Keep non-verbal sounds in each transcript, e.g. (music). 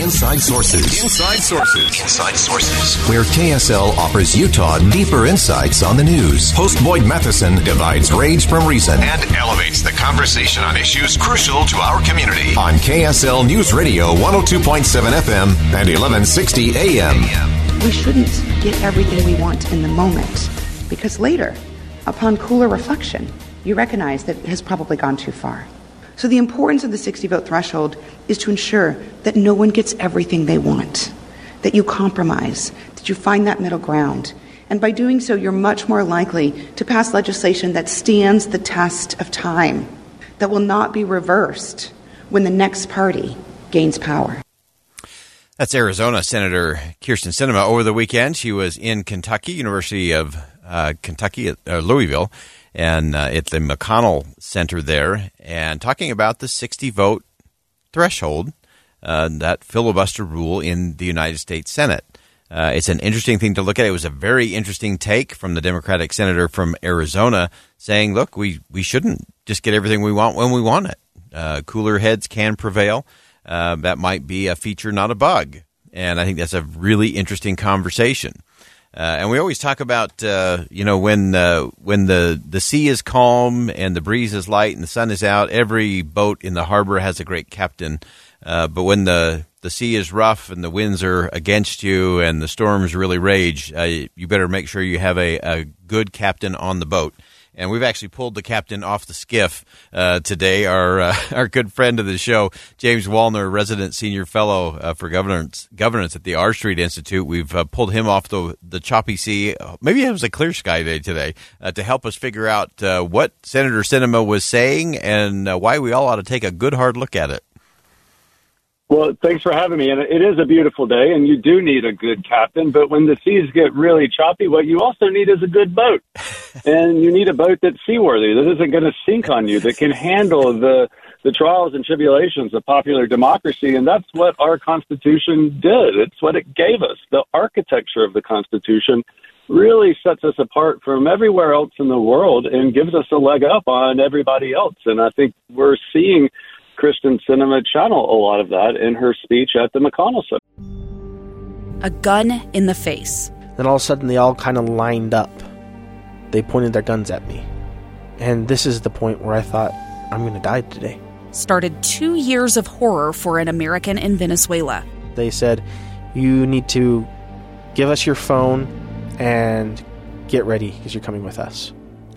Inside Sources. Inside Sources. Inside Sources. Where KSL offers Utah deeper insights on the news. Host Boyd Matheson divides rage from reason and elevates the conversation on issues crucial to our community. On KSL News Radio 102.7 FM and 1160 AM. We shouldn't get everything we want in the moment because later, upon cooler reflection, you recognize that it has probably gone too far. So the importance of the 60 vote threshold is to ensure that no one gets everything they want, that you compromise, that you find that middle ground. And by doing so, you're much more likely to pass legislation that stands the test of time, that will not be reversed when the next party gains power. That's Arizona Senator Kyrsten Sinema. Over the weekend, she was in Kentucky, University of uh, Kentucky at uh, Louisville, and uh, at the McConnell Center there, and talking about the 60 vote threshold, uh, that filibuster rule in the United States Senate. Uh, it's an interesting thing to look at. It was a very interesting take from the Democratic senator from Arizona saying, look, we, we shouldn't just get everything we want when we want it. Uh, cooler heads can prevail. Uh, that might be a feature, not a bug. And I think that's a really interesting conversation. Uh, and we always talk about uh, you know when uh, when the the sea is calm and the breeze is light and the sun is out, every boat in the harbor has a great captain. Uh, but when the the sea is rough and the winds are against you and the storms really rage, uh, you better make sure you have a, a good captain on the boat and we've actually pulled the captain off the skiff uh, today. Our uh, (laughs) our good friend of the show, James Wallner, resident senior fellow uh, for governance governance at the R Street Institute. We've uh, pulled him off the the choppy sea. Maybe it was a clear sky day today uh, to help us figure out uh, what Senator Sinema was saying and why we all ought to take a good hard look at it. Well, thanks for having me. And it is a beautiful day, and you do need a good captain. But when the seas get really choppy, what you also need is a good boat. (laughs) and you need a boat that's seaworthy, that isn't going to sink on you, that can handle the the trials and tribulations of popular democracy. And that's what our Constitution did. It's what it gave us. The architecture of the Constitution really sets us apart from everywhere else in the world and gives us a leg up on everybody else. And I think we're seeing Kyrsten Sinema channel a lot of that in her speech at the McConnell Center. A gun in the face. Then all of a sudden, they all kind of lined up. They pointed their guns at me. And this is the point where I thought, I'm going to die today. Started two years of horror for an American in Venezuela. They said, You need to give us your phone and get ready because you're coming with us.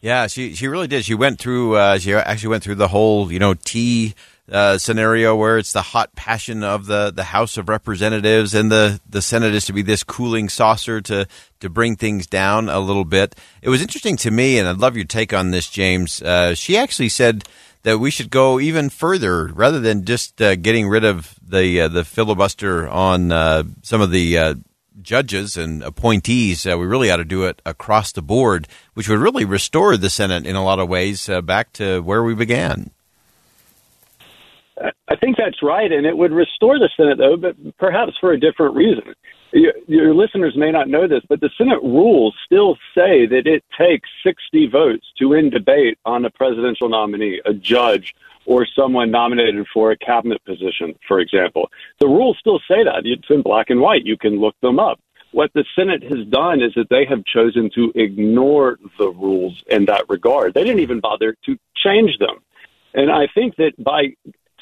Yeah, she she really did. She went through. Uh, she actually went through the whole you know tea uh, scenario where it's the hot passion of the, the House of Representatives and the, the Senate is to be this cooling saucer to to bring things down a little bit. It was interesting to me, and I'd love your take on this, James. Uh, she actually said that we should go even further rather than just uh, getting rid of the uh, the filibuster on uh, some of the uh, judges and appointees, uh, we really ought to do it across the board, which would really restore the Senate in a lot of ways uh, back to where we began. I think that's right, and it would restore the Senate, though, but perhaps for a different reason. Your, your listeners may not know this, but the Senate rules still say that it takes 60 votes to end debate on a presidential nominee, a judge, or someone nominated for a cabinet position, for example. The rules still say that. It's in black and white. You can look them up. What the Senate has done is that they have chosen to ignore the rules in that regard. They didn't even bother to change them. And I think that by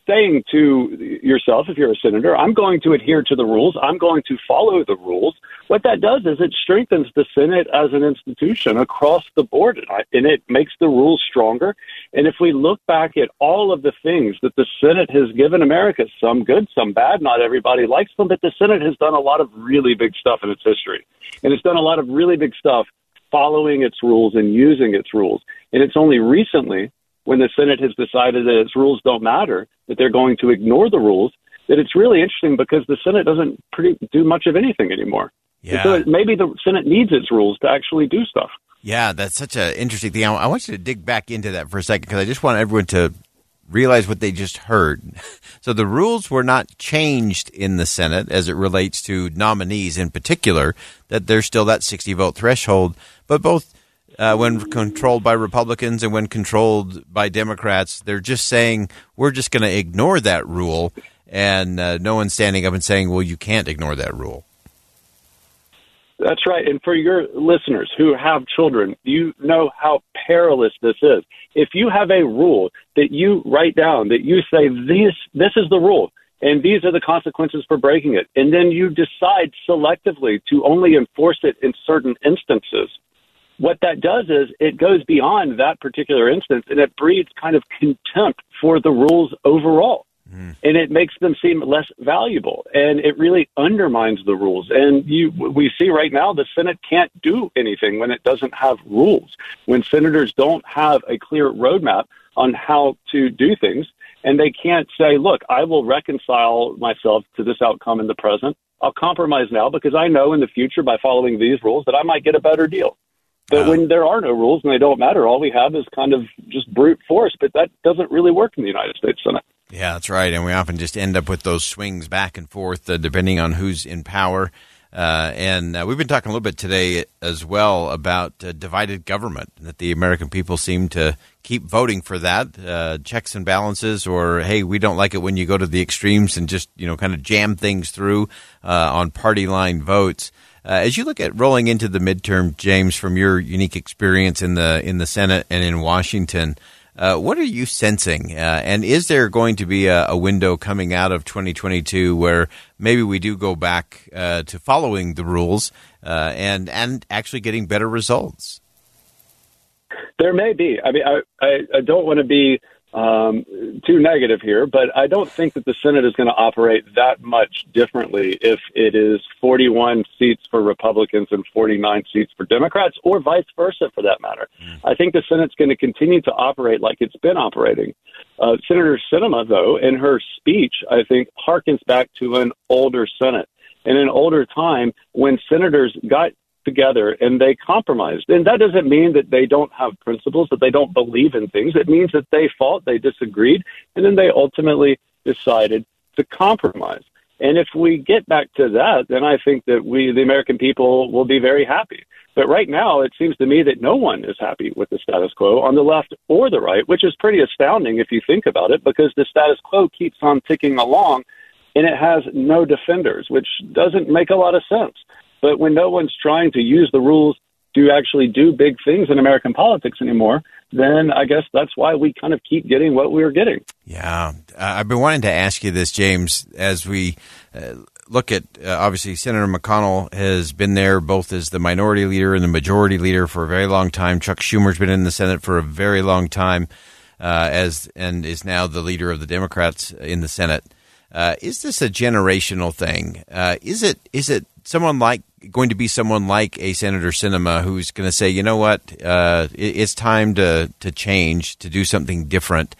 saying to yourself, if you're a senator, I'm going to adhere to the rules. I'm going to follow the rules. What that does is it strengthens the Senate as an institution across the board, and it makes the rules stronger. And if we look back at all of the things that the Senate has given America, some good, some bad, not everybody likes them, but the Senate has done a lot of really big stuff in its history. And it's done a lot of really big stuff following its rules and using its rules. And it's only recently when the Senate has decided that its rules don't matter, that they're going to ignore the rules, that it's really interesting because the Senate doesn't pretty, do much of anything anymore. Yeah. So maybe the Senate needs its rules to actually do stuff. Yeah, that's such an interesting thing. I want you to dig back into that for a second because I just want everyone to realize what they just heard. (laughs) So the rules were not changed in the Senate as it relates to nominees in particular, that there's still that 60 vote threshold, but both uh, when controlled by Republicans and when controlled by Democrats, they're just saying we're just going to ignore that rule, and uh, no one's standing up and saying, "Well, you can't ignore that rule." That's right. And for your listeners who have children, you know how perilous this is. If you have a rule that you write down that you say this this is the rule and these are the consequences for breaking it, and then you decide selectively to only enforce it in certain instances, what that does is it goes beyond that particular instance and it breeds kind of contempt for the rules overall. Mm. And it makes them seem less valuable, and it really undermines the rules. And you, we see right now the Senate can't do anything when it doesn't have rules. When senators don't have a clear roadmap on how to do things, and they can't say, "Look, I will reconcile myself to this outcome in the present. I'll compromise now because I know in the future by following these rules that I might get a better deal." But when there are no rules and they don't matter, all we have is kind of just brute force. But that doesn't really work in the United States Senate. Yeah, that's right. And we often just end up with those swings back and forth, uh, depending on who's in power. Uh, and uh, we've been talking a little bit today as well about uh, divided government, that the American people seem to keep voting for that, uh, checks and balances, or hey, we don't like it when you go to the extremes and just you know kind of jam things through uh, on party line votes. Uh, as you look at rolling into the midterm, James, from your unique experience in the in the Senate and in Washington, uh, what are you sensing? Uh, and is there going to be a, a, window coming out of 2022 where maybe we do go back uh, to following the rules uh, and and actually getting better results? There may be. I mean, I, I, I don't want to be um, too negative here, but I don't think that the Senate is going to operate that much differently if it is 41 seats for Republicans and 49 seats for Democrats, or vice versa for that matter. Mm. I think the Senate's going to continue to operate like it's been operating. Uh, Senator Sinema, though, in her speech, I think, harkens back to an older Senate. In an older time when senators got together and they compromised. And that doesn't mean that they don't have principles, that they don't believe in things. It means that they fought, they disagreed, and then they ultimately decided to compromise. And if we get back to that, then I think that we, the American people, will be very happy. But right now, it seems to me that no one is happy with the status quo on the left or the right, which is pretty astounding if you think about it, because the status quo keeps on ticking along and it has no defenders, which doesn't make a lot of sense. But when no one's trying to use the rules to actually do big things in American politics anymore, then I guess that's why we kind of keep getting what we're getting. Yeah. Uh, I've been wanting to ask you this, James, as we uh, look at uh, obviously Senator McConnell has been there both as the minority leader and the majority leader for a very long time. Chuck Schumer's been in the Senate for a very long time. Uh, as and is now the leader of the Democrats in the Senate. Uh, is this a generational thing? Uh, is it is it someone like going to be someone like a Senator Sinema who's going to say, you know what, uh, it, it's time to to change, to do something different.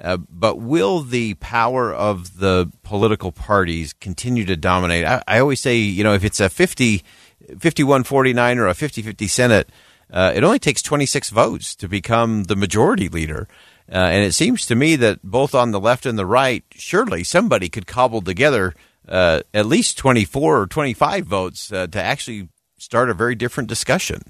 Uh, but will the power of the political parties continue to dominate? I, I always say, you know, if it's a 50, 51-49 or a 50-50 Senate, uh, it only takes 26 votes to become the majority leader. Uh, and it seems to me that both on the left and the right, surely somebody could cobble together – uh, at least 24 or 25 votes uh, to actually start a very different discussion.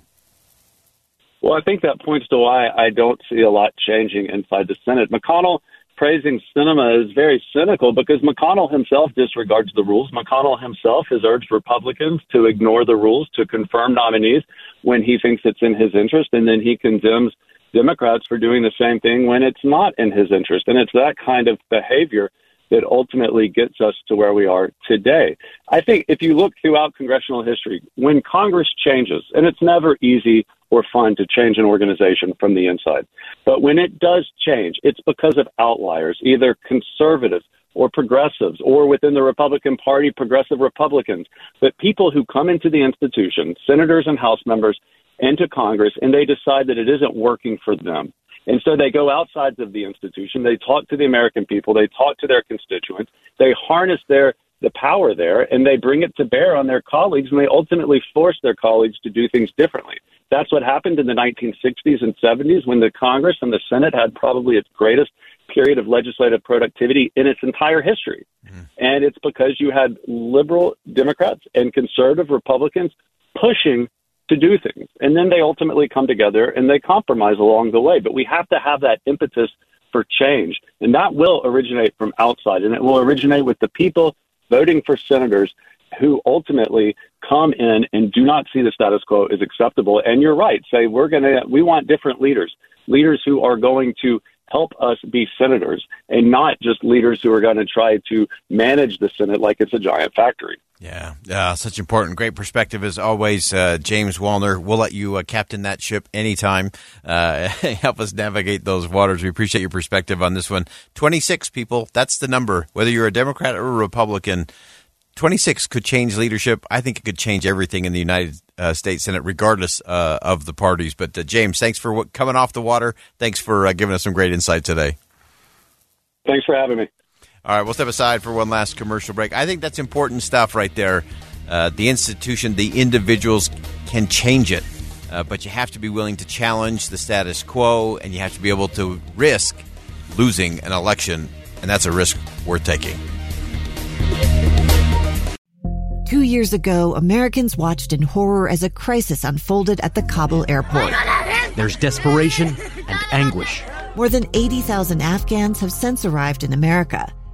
Well, I think that points to why I don't see a lot changing inside the Senate. McConnell praising Sinema is very cynical because McConnell himself disregards the rules. McConnell himself has urged Republicans to ignore the rules to confirm nominees when he thinks it's in his interest, and then he condemns Democrats for doing the same thing when it's not in his interest. And it's that kind of behavior that ultimately gets us to where we are today. I think if you look throughout congressional history, when Congress changes, and it's never easy or fun to change an organization from the inside, but when it does change, it's because of outliers, either conservatives or progressives, or within the Republican Party, progressive Republicans, but people who come into the institution, senators and House members, into Congress, and they decide that it isn't working for them. And so they go outside of the institution. They talk to the American people. They talk to their constituents. They harness their the power there, and they bring it to bear on their colleagues, and they ultimately force their colleagues to do things differently. That's what happened in the 1960s and 70s when the Congress and the Senate had probably its greatest period of legislative productivity in its entire history. Mm-hmm. And it's because you had liberal Democrats and conservative Republicans pushing to do things. And then they ultimately come together and they compromise along the way. But we have to have that impetus for change. And that will originate from outside. And it will originate with the people voting for senators who ultimately come in and do not see the status quo as acceptable. And you're right, say we're going to, we want different leaders, leaders who are going to help us be senators and not just leaders who are going to try to manage the Senate like it's a giant factory. Yeah, uh, such important, great perspective as always, uh, James Wallner. We'll let you uh, captain that ship anytime. Uh, (laughs) help us navigate those waters. We appreciate your perspective on this one. Twenty six people, that's the number. Whether you're a Democrat or a Republican, twenty six could change leadership. I think it could change everything in the United uh, States Senate, regardless uh, of the parties. But James, thanks for coming off the water. Thanks for giving us some great insight today. Thanks for having me. All right, we'll step aside for one last commercial break. I think that's important stuff right there. Uh, the institution, the individuals can change it, uh, but you have to be willing to challenge the status quo, and you have to be able to risk losing an election, and that's a risk worth taking. Two years ago, Americans watched in horror as a crisis unfolded at the Kabul airport. There's desperation and anguish. More than 80,000 Afghans have since arrived in America